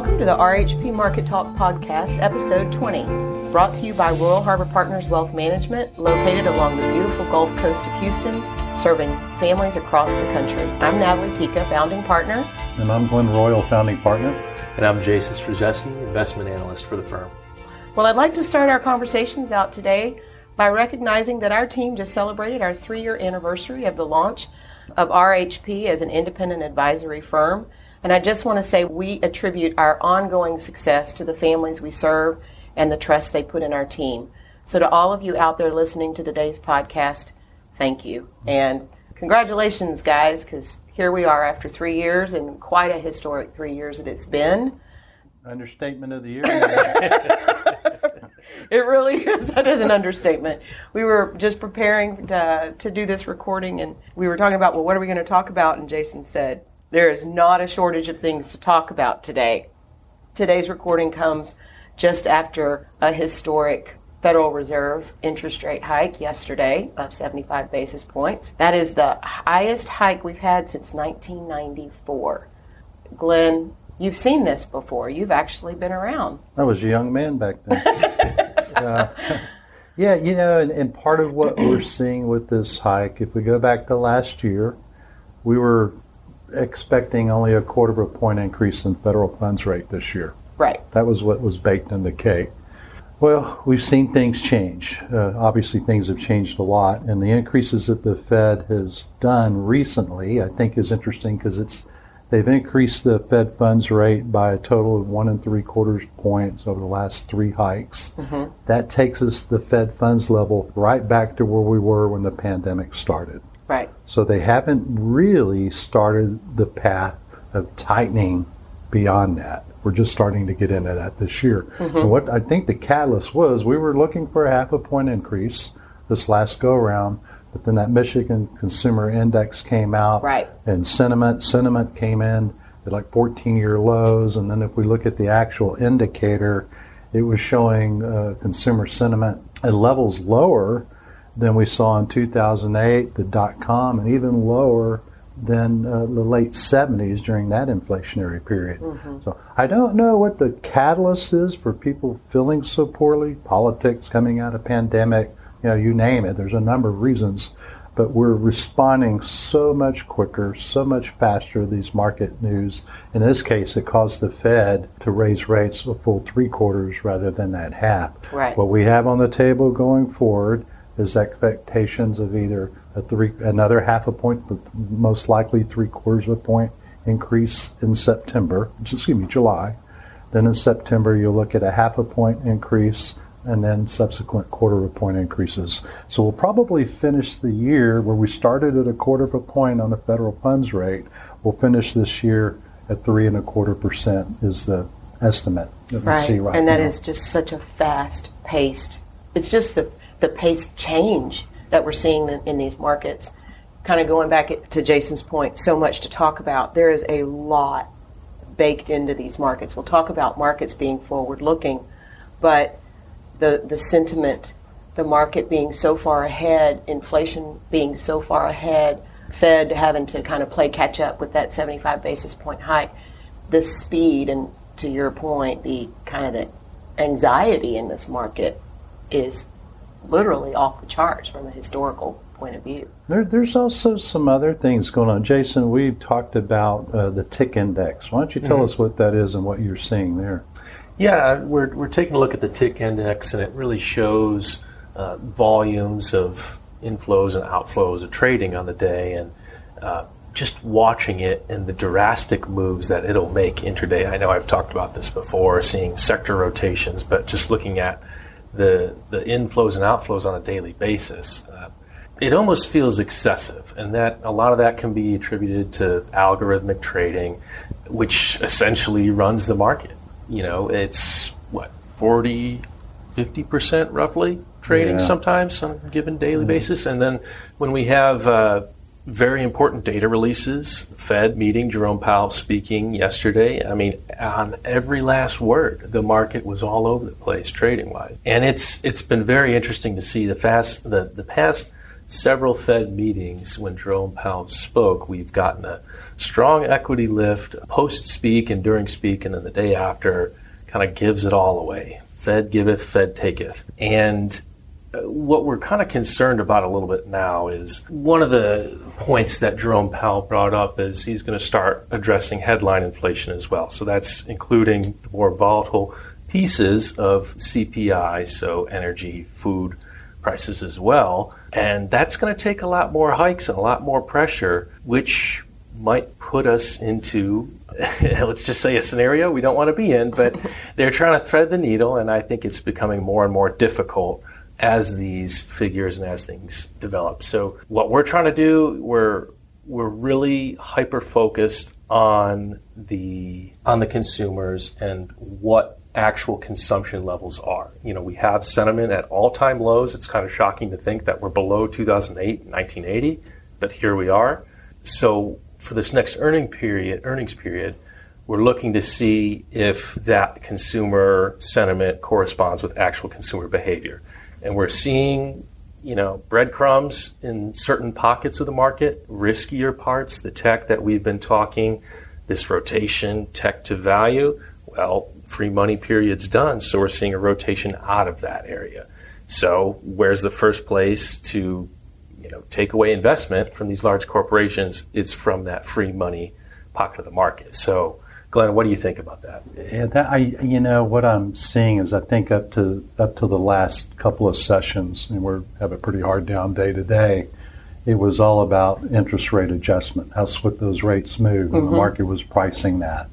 Welcome to the RHP Market Talk Podcast, episode 20, brought to you by Royal Harbor Partners Wealth Management, located along the beautiful Gulf Coast of Houston, serving families across the country. I'm Natalie Pika, founding partner. And I'm Glenn Royal, founding partner. And I'm Jason Struzeski, investment analyst for the firm. Well, I'd like to start our conversations out today by recognizing that our team just celebrated our three year anniversary of the launch of RHP as an independent advisory firm. And I just want to say we attribute our ongoing success to the families we serve and the trust they put in our team. So, to all of you out there listening to today's podcast, thank you. And congratulations, guys, because here we are after three years and quite a historic three years that it's been. Understatement of the year. it really is. That is an understatement. We were just preparing to, to do this recording and we were talking about, well, what are we going to talk about? And Jason said, there is not a shortage of things to talk about today. Today's recording comes just after a historic Federal Reserve interest rate hike yesterday of 75 basis points. That is the highest hike we've had since 1994. Glenn, you've seen this before. You've actually been around. I was a young man back then. uh, yeah, you know, and, and part of what we're seeing with this hike, if we go back to last year, we were expecting only a quarter of a point increase in federal funds rate this year. Right. That was what was baked in the cake. Well, we've seen things change. Uh, obviously, things have changed a lot, and the increases that the Fed has done recently, I think, is interesting because it's they've increased the Fed funds rate by a total of one and three quarters points over the last three hikes. Mm-hmm. That takes us the Fed funds level right back to where we were when the pandemic started. Right. So they haven't really started the path of tightening beyond that. We're just starting to get into that this year. Mm-hmm. And what I think the catalyst was, we were looking for a half a point increase this last go around, but then that Michigan Consumer Index came out, right. and sentiment sentiment came in at like 14 year lows. And then if we look at the actual indicator, it was showing uh, consumer sentiment at levels lower than we saw in 2008, the dot com, and even lower than uh, the late 70s during that inflationary period. Mm-hmm. So I don't know what the catalyst is for people feeling so poorly, politics coming out of pandemic, you know, you name it. There's a number of reasons, but we're responding so much quicker, so much faster these market news. In this case, it caused the Fed to raise rates a full three quarters rather than that half. Right. What we have on the table going forward is expectations of either a three, another half a point, but most likely three quarters of a point increase in September, excuse me, July. Then in September, you'll look at a half a point increase and then subsequent quarter of a point increases. So we'll probably finish the year where we started at a quarter of a point on the federal funds rate. We'll finish this year at three and a quarter percent is the estimate that right. we see right and now. And that is just such a fast paced. It's just the the pace change that we're seeing in, these markets. Kind of going back to Jason's point, so much to talk about. There is a lot baked into these markets. We'll talk about markets being forward looking, but the, the sentiment, the market being so far ahead, inflation being so far ahead, Fed having to kind of play catch up with that 75 basis point hike, the speed, and to your point, the kind of the anxiety in this market is literally off the charts from a historical point of view. There, there's also some other things going on. Jason, we've talked about uh, the tick index. Why don't you tell mm-hmm. us what that is and what you're seeing there? Yeah, we're, we're taking a look at the tick index, and it really shows uh, volumes of inflows and outflows of trading on the day. And uh, just watching it and the drastic moves that it'll make intraday. I know I've talked about this before, seeing sector rotations, but just looking at the the inflows and outflows on a daily basis, uh, it almost feels excessive, and that a lot of that can be attributed to algorithmic trading, which essentially runs the market. You know, it's what 40, 50 percent roughly trading yeah. sometimes on a given daily mm-hmm. basis, and then when we have uh, very important data releases. Fed meeting, Jerome Powell speaking yesterday. I mean, on every last word, the market was all over the place trading wise, and it's it's been very interesting to see the fast the the past several Fed meetings when Jerome Powell spoke, we've gotten a strong equity lift post speak and during speak, and then the day after kind of gives it all away. Fed giveth, Fed taketh. And what we're kind of concerned about a little bit now is one of the points that Jerome Powell brought up is he's going to start addressing headline inflation as well. So that's including the more volatile pieces of CPI, so energy, food prices as well. And that's going to take a lot more hikes and a lot more pressure, which might put us into, let's just say, a scenario we don't want to be in. But they're trying to thread the needle, and I think it's becoming more and more difficult as these figures and as things develop. So what we're trying to do, we're we're really hyper focused on the on the consumers and what actual consumption levels are. You know, we have sentiment at all-time lows. It's kind of shocking to think that we're below 2008, 1980, but here we are. So for this next earning period, earnings period, we're looking to see if that consumer sentiment corresponds with actual consumer behavior. And we're seeing, you know, breadcrumbs in certain pockets of the market, riskier parts, the tech that we've been talking, this rotation, tech to value. Well, free money period's done, so we're seeing a rotation out of that area. So where's the first place to you know take away investment from these large corporations? It's from that free money pocket of the market. So Glenn, what do you think about that? Yeah, that I you know what I'm seeing is I think up to up to the last couple of sessions, and we have a pretty hard down day today. It was all about interest rate adjustment, how swift those rates move, and mm-hmm. the market was pricing that.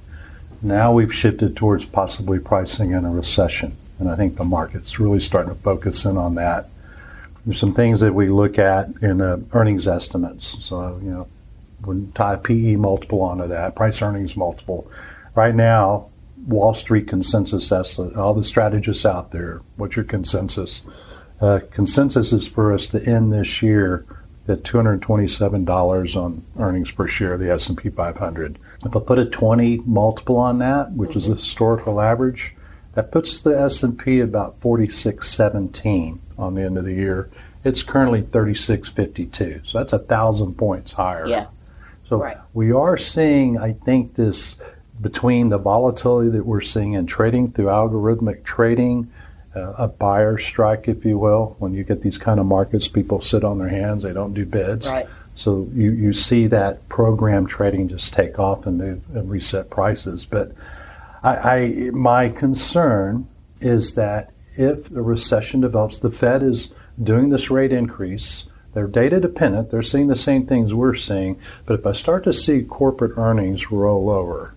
Now we've shifted towards possibly pricing in a recession, and I think the market's really starting to focus in on that. There's some things that we look at in uh, earnings estimates. So, you know, we tie PE multiple onto that, price earnings multiple. Right now, Wall Street consensus estimate, all the strategists out there, what's your consensus? Uh, consensus is for us to end this year at $227 on earnings per share of the S&P 500. If I put a 20 multiple on that, which mm-hmm. is the historical average, that puts the S&P about 4617 on the end of the year. It's currently 3652. So that's a 1000 points higher. Yeah. So right. we are seeing I think this between the volatility that we're seeing in trading through algorithmic trading, uh, a buyer strike, if you will. When you get these kind of markets, people sit on their hands; they don't do bids. Right. So you, you see that program trading just take off and move and reset prices. But I, I my concern is that if a recession develops, the Fed is doing this rate increase. They're data dependent. They're seeing the same things we're seeing. But if I start to see corporate earnings roll over,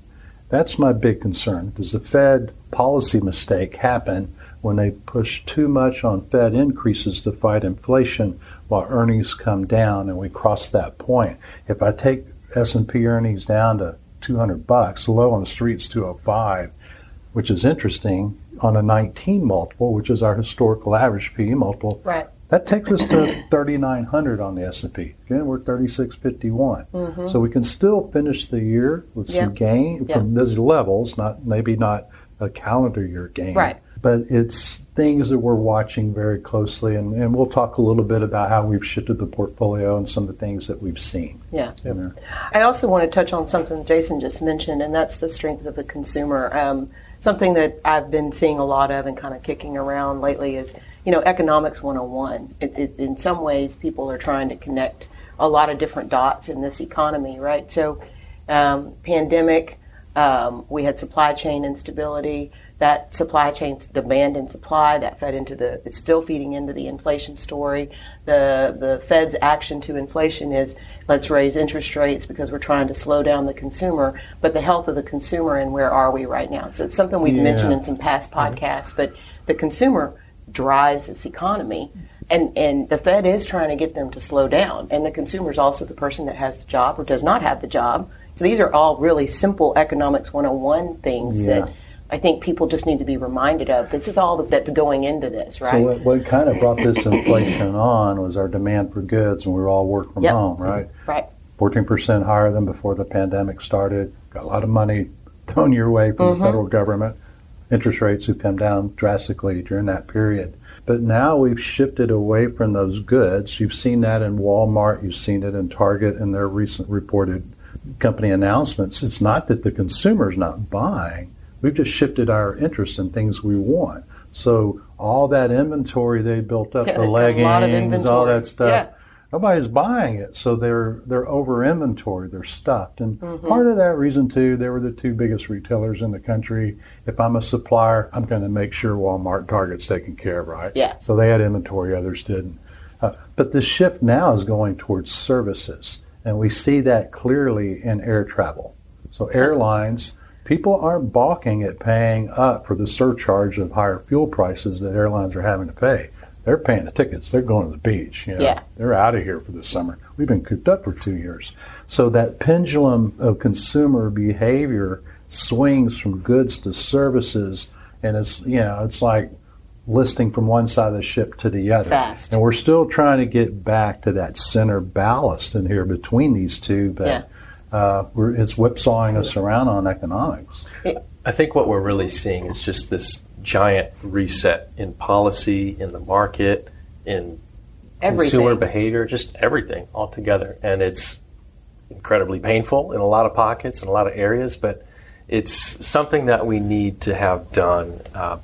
that's my big concern. Does the Fed policy mistake happen when they push too much on Fed increases to fight inflation while earnings come down and we cross that point. If I take S&P earnings down to 200 bucks, low on the streets 205, which is interesting on a 19 multiple, which is our historical average PE multiple. Right. That takes us to 3,900 on the S&P. Again, we're 3651. Mm-hmm. So we can still finish the year with some gain from these levels, not maybe not a calendar year gain. Right but it's things that we're watching very closely, and, and we'll talk a little bit about how we've shifted the portfolio and some of the things that we've seen. Yeah. I also want to touch on something Jason just mentioned, and that's the strength of the consumer. Um, something that I've been seeing a lot of and kind of kicking around lately is, you know, economics 101. It, it, in some ways, people are trying to connect a lot of different dots in this economy, right? So, um, pandemic, um, we had supply chain instability that supply chain demand and supply that fed into the it's still feeding into the inflation story the the fed's action to inflation is let's raise interest rates because we're trying to slow down the consumer but the health of the consumer and where are we right now so it's something we've yeah. mentioned in some past podcasts but the consumer drives this economy and and the Fed is trying to get them to slow down, and the consumer is also the person that has the job or does not have the job. So these are all really simple economics 101 things yeah. that I think people just need to be reminded of. This is all that's going into this, right? So what, what kind of brought this inflation on was our demand for goods, and we were all work from yep. home, right? Right. Fourteen percent higher than before the pandemic started. Got a lot of money thrown your way from mm-hmm. the federal government. Interest rates have come down drastically during that period. But now we've shifted away from those goods. You've seen that in Walmart, you've seen it in Target in their recent reported company announcements. It's not that the consumer's not buying. We've just shifted our interest in things we want. So all that inventory they built up, the leggings, all that stuff. Yeah. Nobody's buying it, so they're they're over inventory. They're stuffed, and mm-hmm. part of that reason too, they were the two biggest retailers in the country. If I'm a supplier, I'm going to make sure Walmart, Target's taken care of, right? Yeah. So they had inventory, others didn't. Uh, but the shift now is going towards services, and we see that clearly in air travel. So airlines people aren't balking at paying up for the surcharge of higher fuel prices that airlines are having to pay. They're paying the tickets. They're going to the beach. You know? Yeah. They're out of here for the summer. We've been cooped up for two years. So that pendulum of consumer behavior swings from goods to services, and it's you know it's like listing from one side of the ship to the other. Fast. And we're still trying to get back to that center ballast in here between these two, but. Yeah uh, it's whipsawing us around on economics. I think what we're really seeing is just this giant reset in policy, in the market, in everything. consumer behavior, just everything altogether. And it's incredibly painful in a lot of pockets, in a lot of areas, but it's something that we need to have done uh,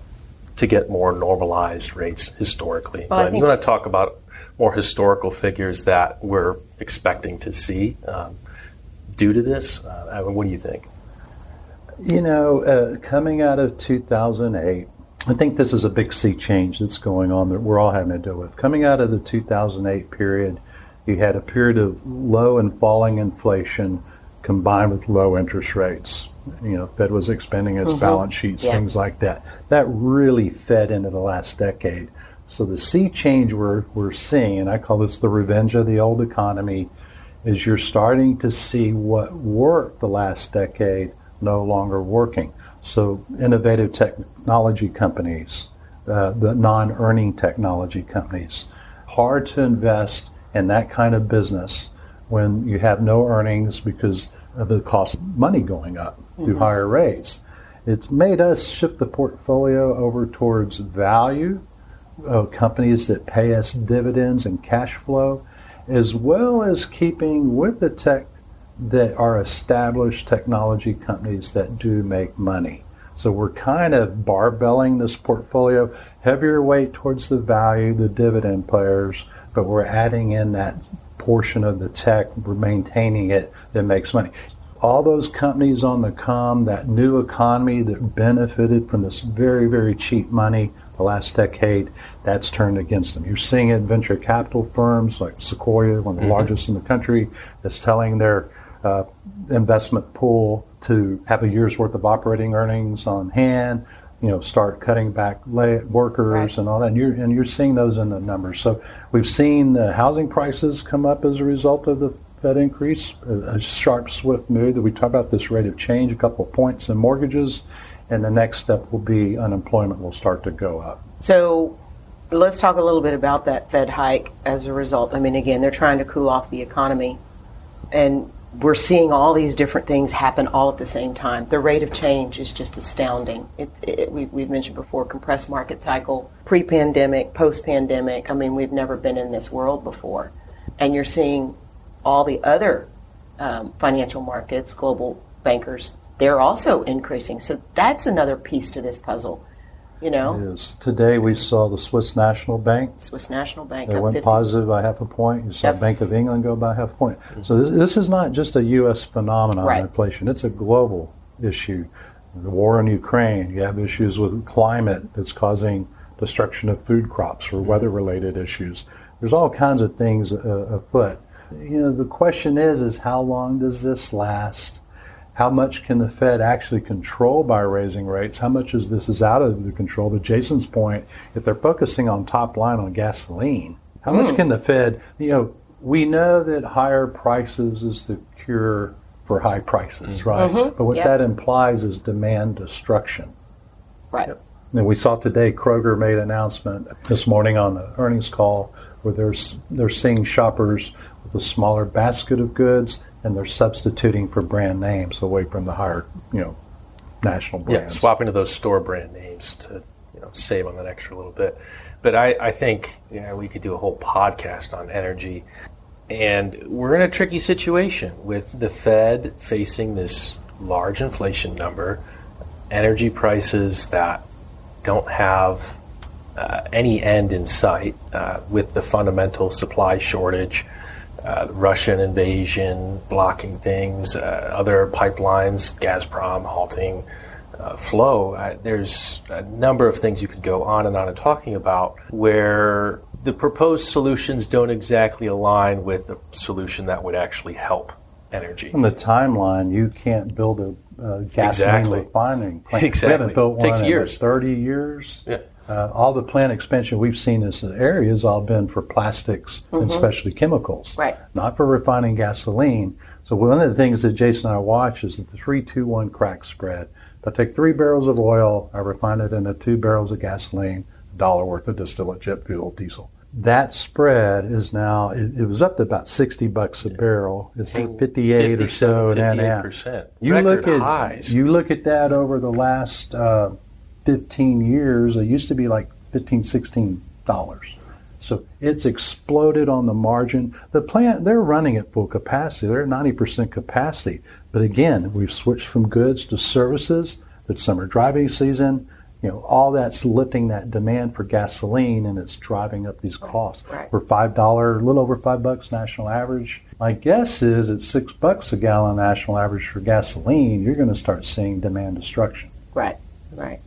to get more normalized rates historically. Well, I'm going to talk about more historical figures that we're expecting to see. Um, due to this? Uh, what do you think? You know, uh, coming out of 2008, I think this is a big sea change that's going on that we're all having to deal with. Coming out of the 2008 period, you had a period of low and falling inflation combined with low interest rates. You know, Fed was expanding its mm-hmm. balance sheets, yeah. things like that. That really fed into the last decade. So the sea change we're, we're seeing, and I call this the revenge of the old economy, is you're starting to see what worked the last decade no longer working. So, innovative technology companies, uh, the non earning technology companies, hard to invest in that kind of business when you have no earnings because of the cost of money going up mm-hmm. through higher rates. It's made us shift the portfolio over towards value, uh, companies that pay us dividends and cash flow as well as keeping with the tech that are established technology companies that do make money. So we're kind of barbelling this portfolio, heavier weight towards the value, the dividend players, but we're adding in that portion of the tech, we're maintaining it that makes money. All those companies on the come, that new economy that benefited from this very, very cheap money, the last decade, that's turned against them. You're seeing it in venture capital firms like Sequoia, one of the mm-hmm. largest in the country, that's telling their uh, investment pool to have a year's worth of operating earnings on hand. You know, start cutting back lay- workers right. and all that. And you're, and you're seeing those in the numbers. So we've seen the housing prices come up as a result of the Fed increase, a, a sharp, swift move. That we talk about this rate of change, a couple of points in mortgages and the next step will be unemployment will start to go up. So let's talk a little bit about that Fed hike as a result. I mean, again, they're trying to cool off the economy, and we're seeing all these different things happen all at the same time. The rate of change is just astounding. It, it, we, we've mentioned before compressed market cycle, pre pandemic, post pandemic. I mean, we've never been in this world before. And you're seeing all the other um, financial markets, global bankers they're also increasing. So that's another piece to this puzzle. You know, it is. Today we saw the Swiss National Bank. Swiss National Bank. It went 50. positive by half a point. You saw yep. Bank of England go by half a point. Mm-hmm. So this, this is not just a U.S. phenomenon. Right. Inflation. It's a global issue. The war in Ukraine. You have issues with climate that's causing destruction of food crops or weather-related issues. There's all kinds of things uh, afoot. You know, the question is, is how long does this last? How much can the Fed actually control by raising rates? How much is this is out of the control? To Jason's point, if they're focusing on top line on gasoline, how mm. much hmm. can the Fed? You know, we know that higher prices is the cure for high prices, mm right? Mm-hmm. But what yep. that implies is demand destruction. Right. And we saw today Kroger made an announcement this morning on the earnings call where they're, they're seeing shoppers with a smaller basket of goods and they're substituting for brand names away from the higher, you know, national brands. Yeah, swapping to those store brand names to you know save on that extra little bit. But I, I think yeah, we could do a whole podcast on energy. And we're in a tricky situation with the Fed facing this large inflation number, energy prices that don't have uh, any end in sight uh, with the fundamental supply shortage, uh, Russian invasion blocking things, uh, other pipelines, Gazprom halting uh, flow. Uh, there's a number of things you could go on and on and talking about where the proposed solutions don't exactly align with the solution that would actually help energy. On the timeline, you can't build a uh, gasoline Exactly. refining plant. Exactly. We haven't built Takes one in years. 30 years. Yeah. Uh, all the plant expansion we've seen in this area has all been for plastics and specialty chemicals, Right. not for refining gasoline. So one of the things that Jason and I watch is that the three, two, one crack spread. If I take three barrels of oil, I refine it into two barrels of gasoline, a dollar worth of distillate jet fuel, diesel. That spread is now it, it was up to about sixty bucks a barrel. It's fifty eight or so, and then yeah. 58%. You Record look at highs. you look at that over the last uh, 15 years. It used to be like 15 16 dollars. So it's exploded on the margin. The plant they're running at full capacity. They're at 90% capacity. But again, we've switched from goods to services. It's summer driving season. You know, all that's lifting that demand for gasoline and it's driving up these costs. Right. We're five dollar, a little over five bucks national average. My guess is at six bucks a gallon national average for gasoline, you're going to start seeing demand destruction. Right, right.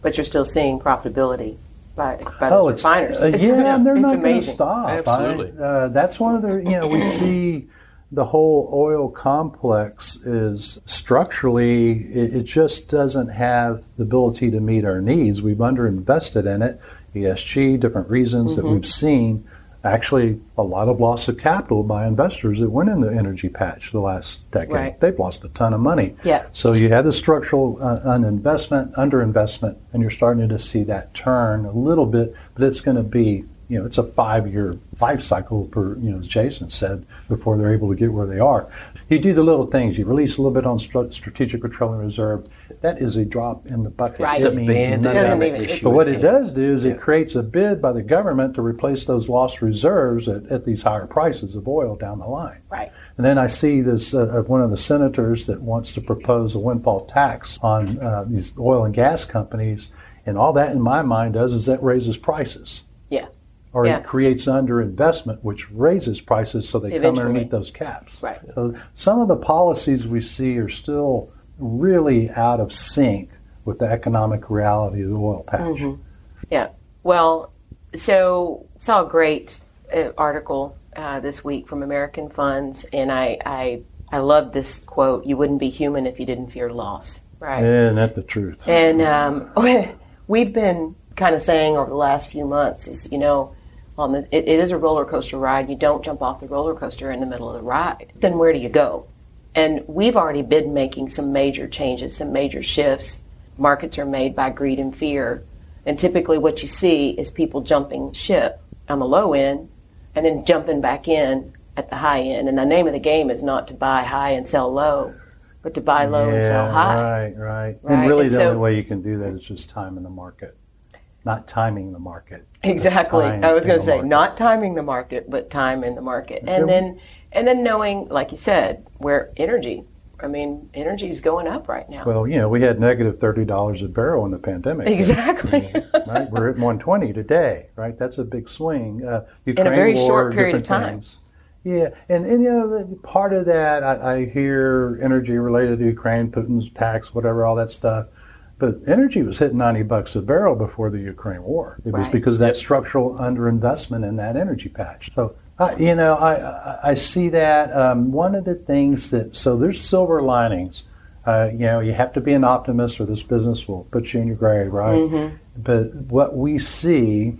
But you're still seeing profitability by, by Oh, it's refiners. uh, It's- yeah, it's- and they're it's not going to stop. Absolutely. I- uh, that's one of the you know we see the whole oil complex is structurally it, it just doesn't have the ability to meet our needs. We've underinvested in it, ESG, different reasons that Mm-hmm. we've seen. Actually, a lot of loss of capital by investors that went in the energy patch the last decade. Right. They've lost a ton of money. Yeah. So you had the structural uh, uninvestment, underinvestment, and you're starting to see that turn a little bit, but it's going to be, you know, it's a five-year life cycle, per, you know, as Jason said, before they're able to get where they are. You do the little things. You release a little bit on str- strategic petroleum reserve. That is a drop in the bucket. Right. That It's a means band-aid nothing. Doesn't on even- issue. it's- But what it does do is Yeah. it creates a bid by the government to replace those lost reserves at, at these higher prices of oil down the line. Right. And then I see this uh, one of the senators that wants to propose a windfall tax on uh, these oil and gas companies, and all that in my mind does is that raises prices, Yeah. Or Yeah. it creates underinvestment, which raises prices, so they come Eventually. underneath those caps. Right. So some of the policies we see are still really out of sync with the economic reality of the oil patch. Mm-hmm. Yeah. Well, so saw a great uh, article uh, this week from American Funds, and I, I I love this quote: "You wouldn't be human if you didn't fear loss." Right. Isn't that the truth? And um, we've been kind of saying over the last few months is, you know, the, it, it is a roller coaster ride. You don't jump off the roller coaster in the middle of the ride. Then where do you go? And we've already been making some major changes, some major shifts. Markets are made by greed and fear. And typically what you see is people jumping ship on the low end and then jumping back in at the high end. And the name of the game is not to buy high and sell low, but to buy low and sell high. Right, right. Right, And really, and the so- only way you can do that is just time in the market, not timing the market. Exactly. I was going to say market. not timing the market, but time in the market, and Yeah. then and then knowing, like you said, where energy. I mean, energy is going up right now. Well, you know, we had negative thirty dollars a barrel in the pandemic. exactly. right, we're at one twenty today. Right, that's a big swing. Uh, Ukraine In a very war, short period of time. things. Yeah, and, and you know, part of that I, I hear energy related to Ukraine, Putin's tax, whatever, all that stuff. But energy was hitting ninety bucks a barrel before the Ukraine war. It was because of that structural underinvestment in that energy patch. So. Uh, you know, I, I, I see that. Um, one of the things that, so there's silver linings. Uh, you know, you have to be an optimist or this business will put you in your grave, right? But what we see,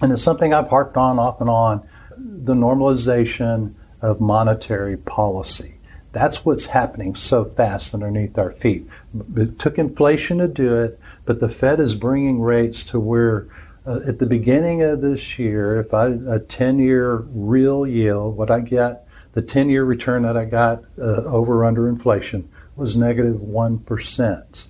and it's something I've harped on off and on, the normalization of monetary policy. That's what's happening so fast underneath our feet. It took inflation to do it, but the Fed is bringing rates to where uh, at the beginning of this year, if I a 10-year real yield, what I get, the 10-year return that I got uh, over under inflation was negative one percent.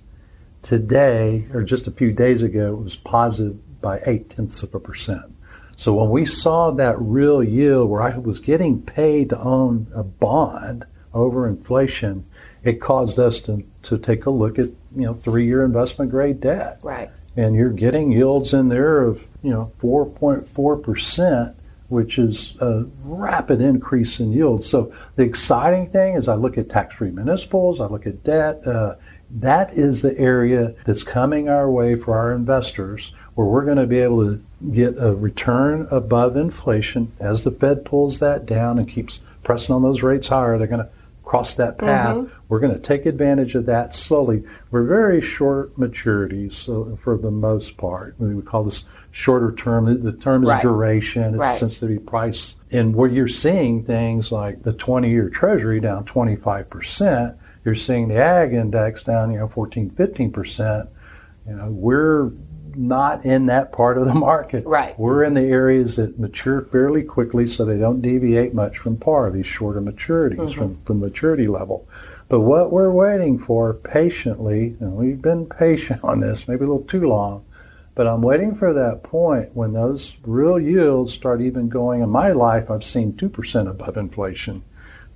Today, or just a few days ago, it was positive by eight tenths of a percent. So when we saw that real yield where I was getting paid to own a bond over inflation, it caused us to, to take a look at you know three year investment grade debt. Right. And you're getting yields in there of you know 4.4 percent, which is a rapid increase in yield. So the exciting thing is I look at tax free municipals, I look at debt. Uh, that is the area that's coming our way for our investors where we're going to be able to get a return above inflation as the Fed pulls that down and keeps pressing on those rates higher. They're going to cross that path. Mm-hmm. We're going to take advantage of that slowly. We're very short maturities so for the most part. We call this shorter term. The term is right. duration. It's right. sensitivity price. And where you're seeing things like the 20 year treasury down 25%, you're seeing the ag index down, you know, 14, 15%. You know, we're not in that part of the market. Right. We're in the areas that mature fairly quickly so they don't deviate much from par, these shorter maturities mm-hmm. from, from maturity level. But what we're waiting for patiently, and we've been patient on this, maybe a little too long, but I'm waiting for that point when those real yields start even going. In my life, I've seen 2% above inflation.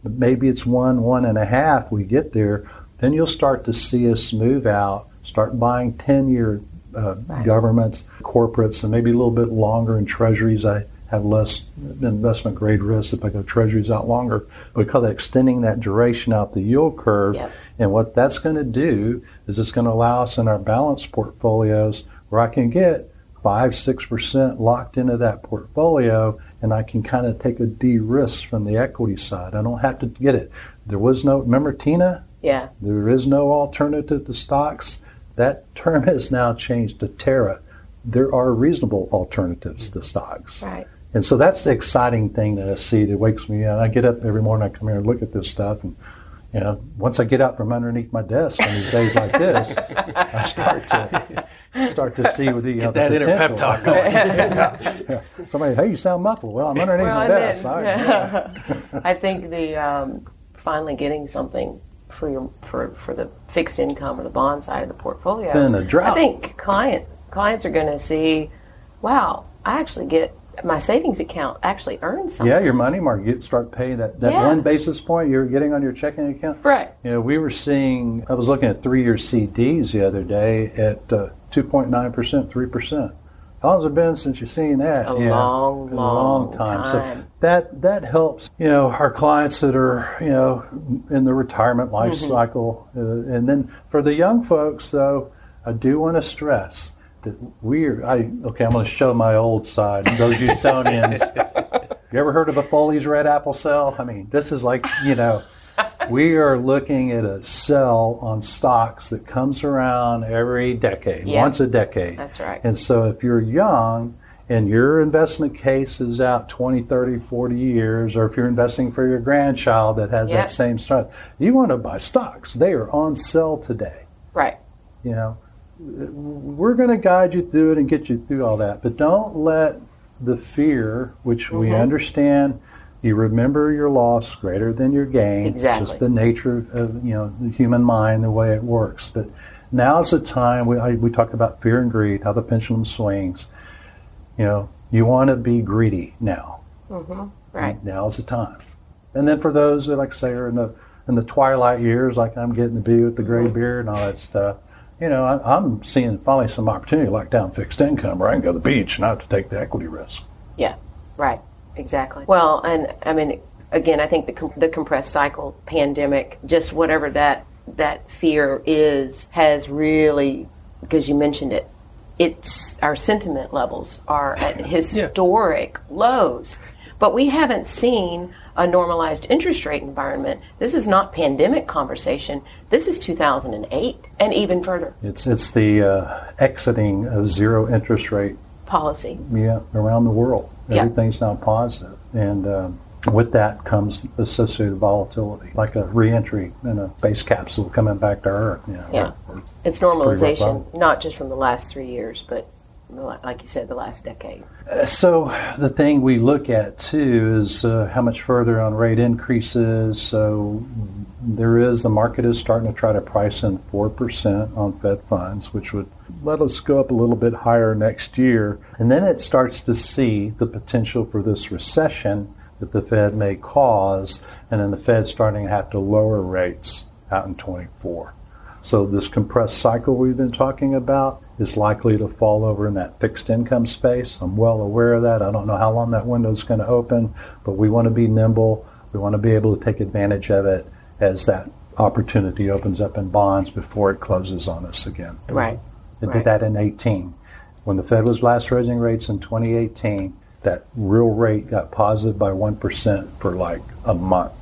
Maybe it's one, one and a half we get there. Then you'll start to see us move out, start buying 10 year uh, right. governments, corporates, and maybe a little bit longer in treasuries. I have less investment grade risk if I go treasuries out longer. We call that extending that duration out the yield curve. Yep. And what that's going to do is it's going to allow us in our balanced portfolios where I can get five, six percent locked into that portfolio and I can kind of take a de-risk from the equity side. I don't have to get it. There was no remember TINA? Yeah. There is no alternative to stocks. That term has now changed to TARA. There are reasonable alternatives to stocks. Right. And so that's the exciting thing that I see that wakes me up. I get up every morning, I come here and look at this stuff, and you know, once I get out from underneath my desk on these days like this, I start to start to see with the, you know, that the inner pep talk going. yeah, yeah. Somebody, hey, you sound muffled. Well, I'm underneath well, my desk. Then, yeah. I think the um, finally getting something for your for, for the fixed income or the bond side of the portfolio. Been a drought. I think client clients are going to see, wow, I actually get my savings account actually earns something. Yeah, your money market start paying that, that yeah. one basis point you're getting on your checking account. Right. You know, we were seeing. I was looking at three year CDs the other day at uh, two point nine percent, three percent. How long's it been since you've seen that? A yeah, long, a long, long time. time. So that that helps. You know, our clients that are you know in the retirement life mm-hmm. cycle, uh, and then for the young folks, though, I do want to stress that we're. I okay. I'm going to show my old side. Those Houstonians. you ever heard of a Foley's red apple sale? I mean, this is like you know we are looking at a sell on stocks that comes around every decade, yeah. once a decade. That's right. And so if you're young and your investment case is out 20, 30, 40 years, or if you're investing for your grandchild that has that same stock, you want to buy stocks. They are on sale today. Right. You know, we're going to guide you through it and get you through all that, but don't let the fear, which mm-hmm. we understand you remember your loss greater than your gain. Exactly. It's just the nature of you know the human mind, the way it works. But now's the time we I, we talk about fear and greed, how the pendulum swings. You know, you want to be greedy now. Mm-hmm. Right. Now's the time. And then for those that, like I say, are in the in the twilight years, like I'm getting to be with the gray mm-hmm. beard and all that stuff. You know, I, I'm seeing finally some opportunity, like down fixed income, where I can go to the beach and not have to take the equity risk. Yeah. Right. Exactly. Well, and I mean, again, I think the com- the compressed cycle, pandemic, just whatever that that fear is, has really because you mentioned it. It's our sentiment levels are at historic yeah. lows, but we haven't seen a normalized interest rate environment. This is not pandemic conversation. This is 2008 and even further. It's it's the uh, exiting of zero interest rate policy. Yeah, around the world. Everything's now positive. And um, with that comes associated volatility, like a reentry in a space capsule coming back to Earth. You know, yeah. Or, or it's normalization, not just from the last three years, but like you said, the last decade? So the thing we look at too is uh, how much further on rate increases. So there is the market is starting to try to price in four percent on Fed funds, which would let us go up a little bit higher next year, and then it starts to see the potential for this recession that the Fed may cause, and then the Fed starting to have to lower rates out in 24. So this compressed cycle we've been talking about is likely to fall over in that fixed income space. I'm well aware of that. I don't know how long that window is going to open, but we want to be nimble. We want to be able to take advantage of it as that opportunity opens up in bonds before it closes on us again. Right. It right. did that in 18. When the Fed was last raising rates in 2018, that real rate got positive by 1% for like a month.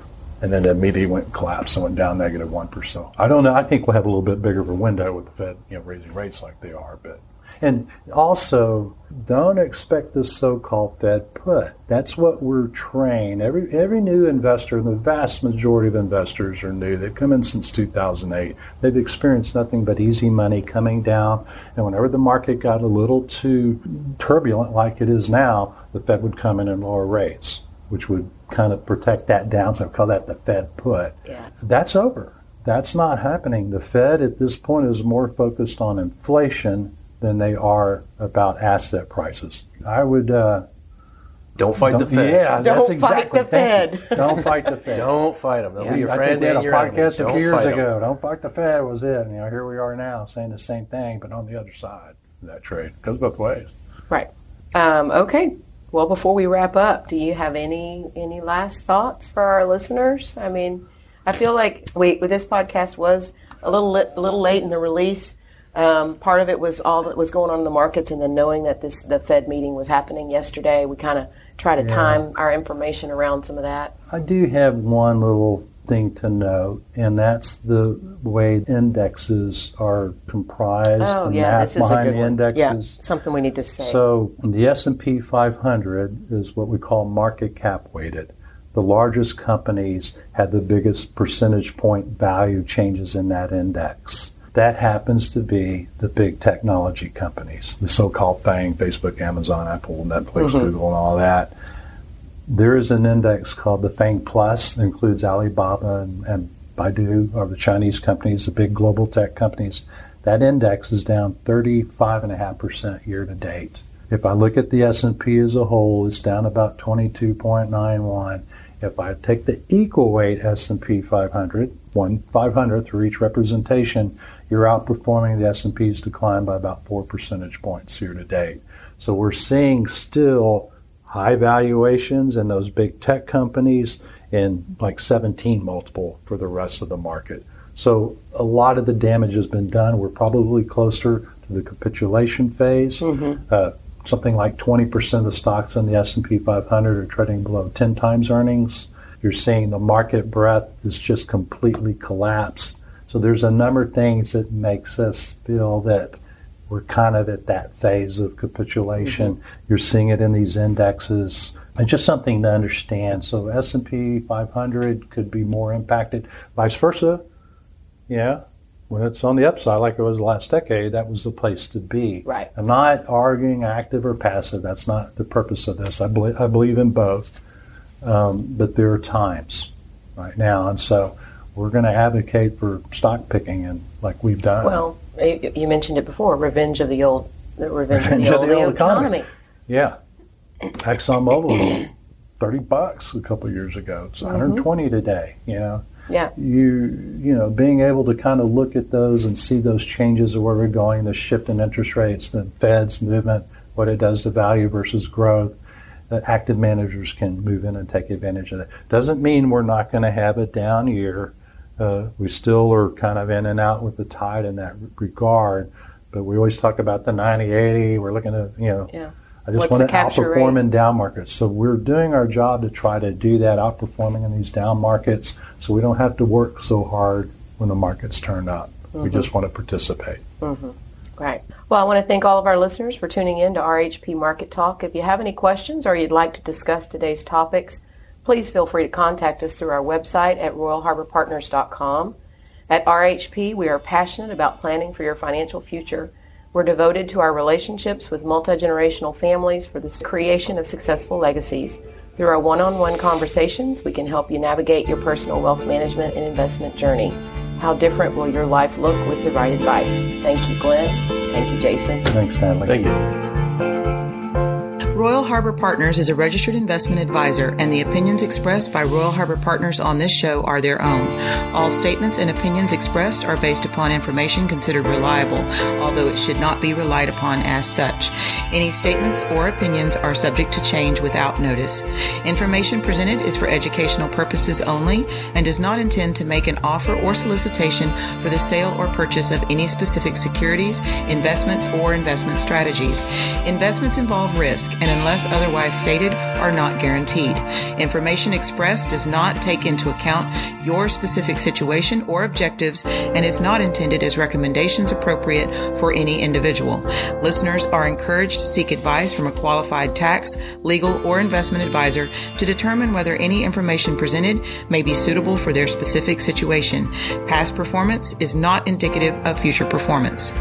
And then it immediately went collapse and went down negative 1. I don't know. I think we'll have a little bit bigger of a window with the Fed you know, raising rates like they are. But And also, don't expect this so-called Fed put. That's what we're trained. Every every new investor, the vast majority of investors are new. They've come in since 2008. They've experienced nothing but easy money coming down. And whenever the market got a little too turbulent, like it is now, the Fed would come in and lower rates, which would kind of protect that downside. I call that the Fed put. Yeah. That's over. That's not happening. The Fed at this point is more focused on inflation than they are about asset prices. I would. Uh, don't fight the Fed. Yeah, Don't that's fight exactly. the. Fed. Don't fight the Fed. Don't fight them. They'll Yeah. be your I friend think we had a podcast a few years fight 'em. ago. Don't fight the Fed was it. And, you know, here we are now saying the same thing, but on the other side of that trade. Goes both ways. Right. Um, okay. Well, before we wrap up, do you have any any last thoughts for our listeners? I mean, I feel like we this podcast was a little li- a little late in the release. Um, part of it was all that was going on in the markets, and then knowing that this the Fed meeting was happening yesterday, we kind of try to time our information around some of that. I do have one little thing to note, and that's the way indexes are comprised. Oh, yeah, this is a behind good the one. indexes. Yeah, something we need to say. So the S&P 500 is what we call market cap weighted. The largest companies had the biggest percentage point value changes in that index. That happens to be the big technology companies, the so-called FANG, Facebook, Amazon, Apple, Netflix, mm-hmm. Google, and all that. There is an index called the FANG Plus, includes Alibaba and, and Baidu, or the Chinese companies, the big global tech companies. That index is down 35.5% year to date. If I look at the S&P as a whole, it's down about 22.91. If I take the equal weight S&P 500, one 500 through each representation, you're outperforming the S&P's decline by about four percentage points year to date. So we're seeing still high valuations in those big tech companies and like 17 multiple for the rest of the market. So a lot of the damage has been done. We're probably closer to the capitulation phase. Uh, something like 20% of the stocks in the S&P 500 are trading below 10 times earnings. You're seeing the market breadth is just completely collapsed. So there's a number of things that makes us feel that we're kind of at that phase of capitulation. Mm-hmm. You're seeing it in these indexes. It's just something to understand. So S&P 500 could be more impacted. Vice versa, yeah. When it's on the upside, like it was the last decade, that was the place to be. Right. I'm not arguing active or passive. That's not the purpose of this. I believe, I believe in both. Um, but there are times right now, and so we're going to advocate for stock picking, and like we've done. well, you mentioned it before, revenge of the old, the revenge, Revenge of the old, economy. economy. Yeah. ExxonMobil was 30 bucks a couple of years ago. It's 120 today, you know. Yeah. You you know, being able to kind of look at those and see those changes of where we're going, the shift in interest rates, the Fed's movement, what it does to value versus growth, that active managers can move in and take advantage of that. Doesn't mean we're not going to have a down year. Uh, we still are kind of in and out with the tide in that regard, but we always talk about the 90-80. We're looking at, you know, Yeah. I just What's want to outperform rate? in down markets. So we're doing our job to try to do that, outperforming in these down markets, so we don't have to work so hard when the markets turn up. We Mm-hmm. just want to participate. Right. Well, I want to thank all of our listeners for tuning in to RHP Market Talk. If you have any questions or you'd like to discuss today's topics, please feel free to contact us through our website at royalharborpartners.com. At RHP, we are passionate about planning for your financial future. We're devoted to our relationships with multi generational families for the creation of successful legacies. Through our one on one conversations, we can help you navigate your personal wealth management and investment journey. How different will your life look with the right advice? Thank you, Glenn. Thank you, Jason. Thanks, Natalie. Thank you. Royal Harbor Partners is a registered investment advisor, and the opinions expressed by Royal Harbor Partners on this show are their own. All statements and opinions expressed are based upon information considered reliable, although it should not be relied upon as such. Any statements or opinions are subject to change without notice. Information presented is for educational purposes only and does not intend to make an offer or solicitation for the sale or purchase of any specific securities, investments, or investment strategies. Investments involve risk and unless otherwise stated, are not guaranteed. Information expressed does not take into account your specific situation or objectives and is not intended as recommendations appropriate for any individual. Listeners are encouraged to seek advice from a qualified tax, legal, or investment advisor to determine whether any information presented may be suitable for their specific situation. Past performance is not indicative of future performance.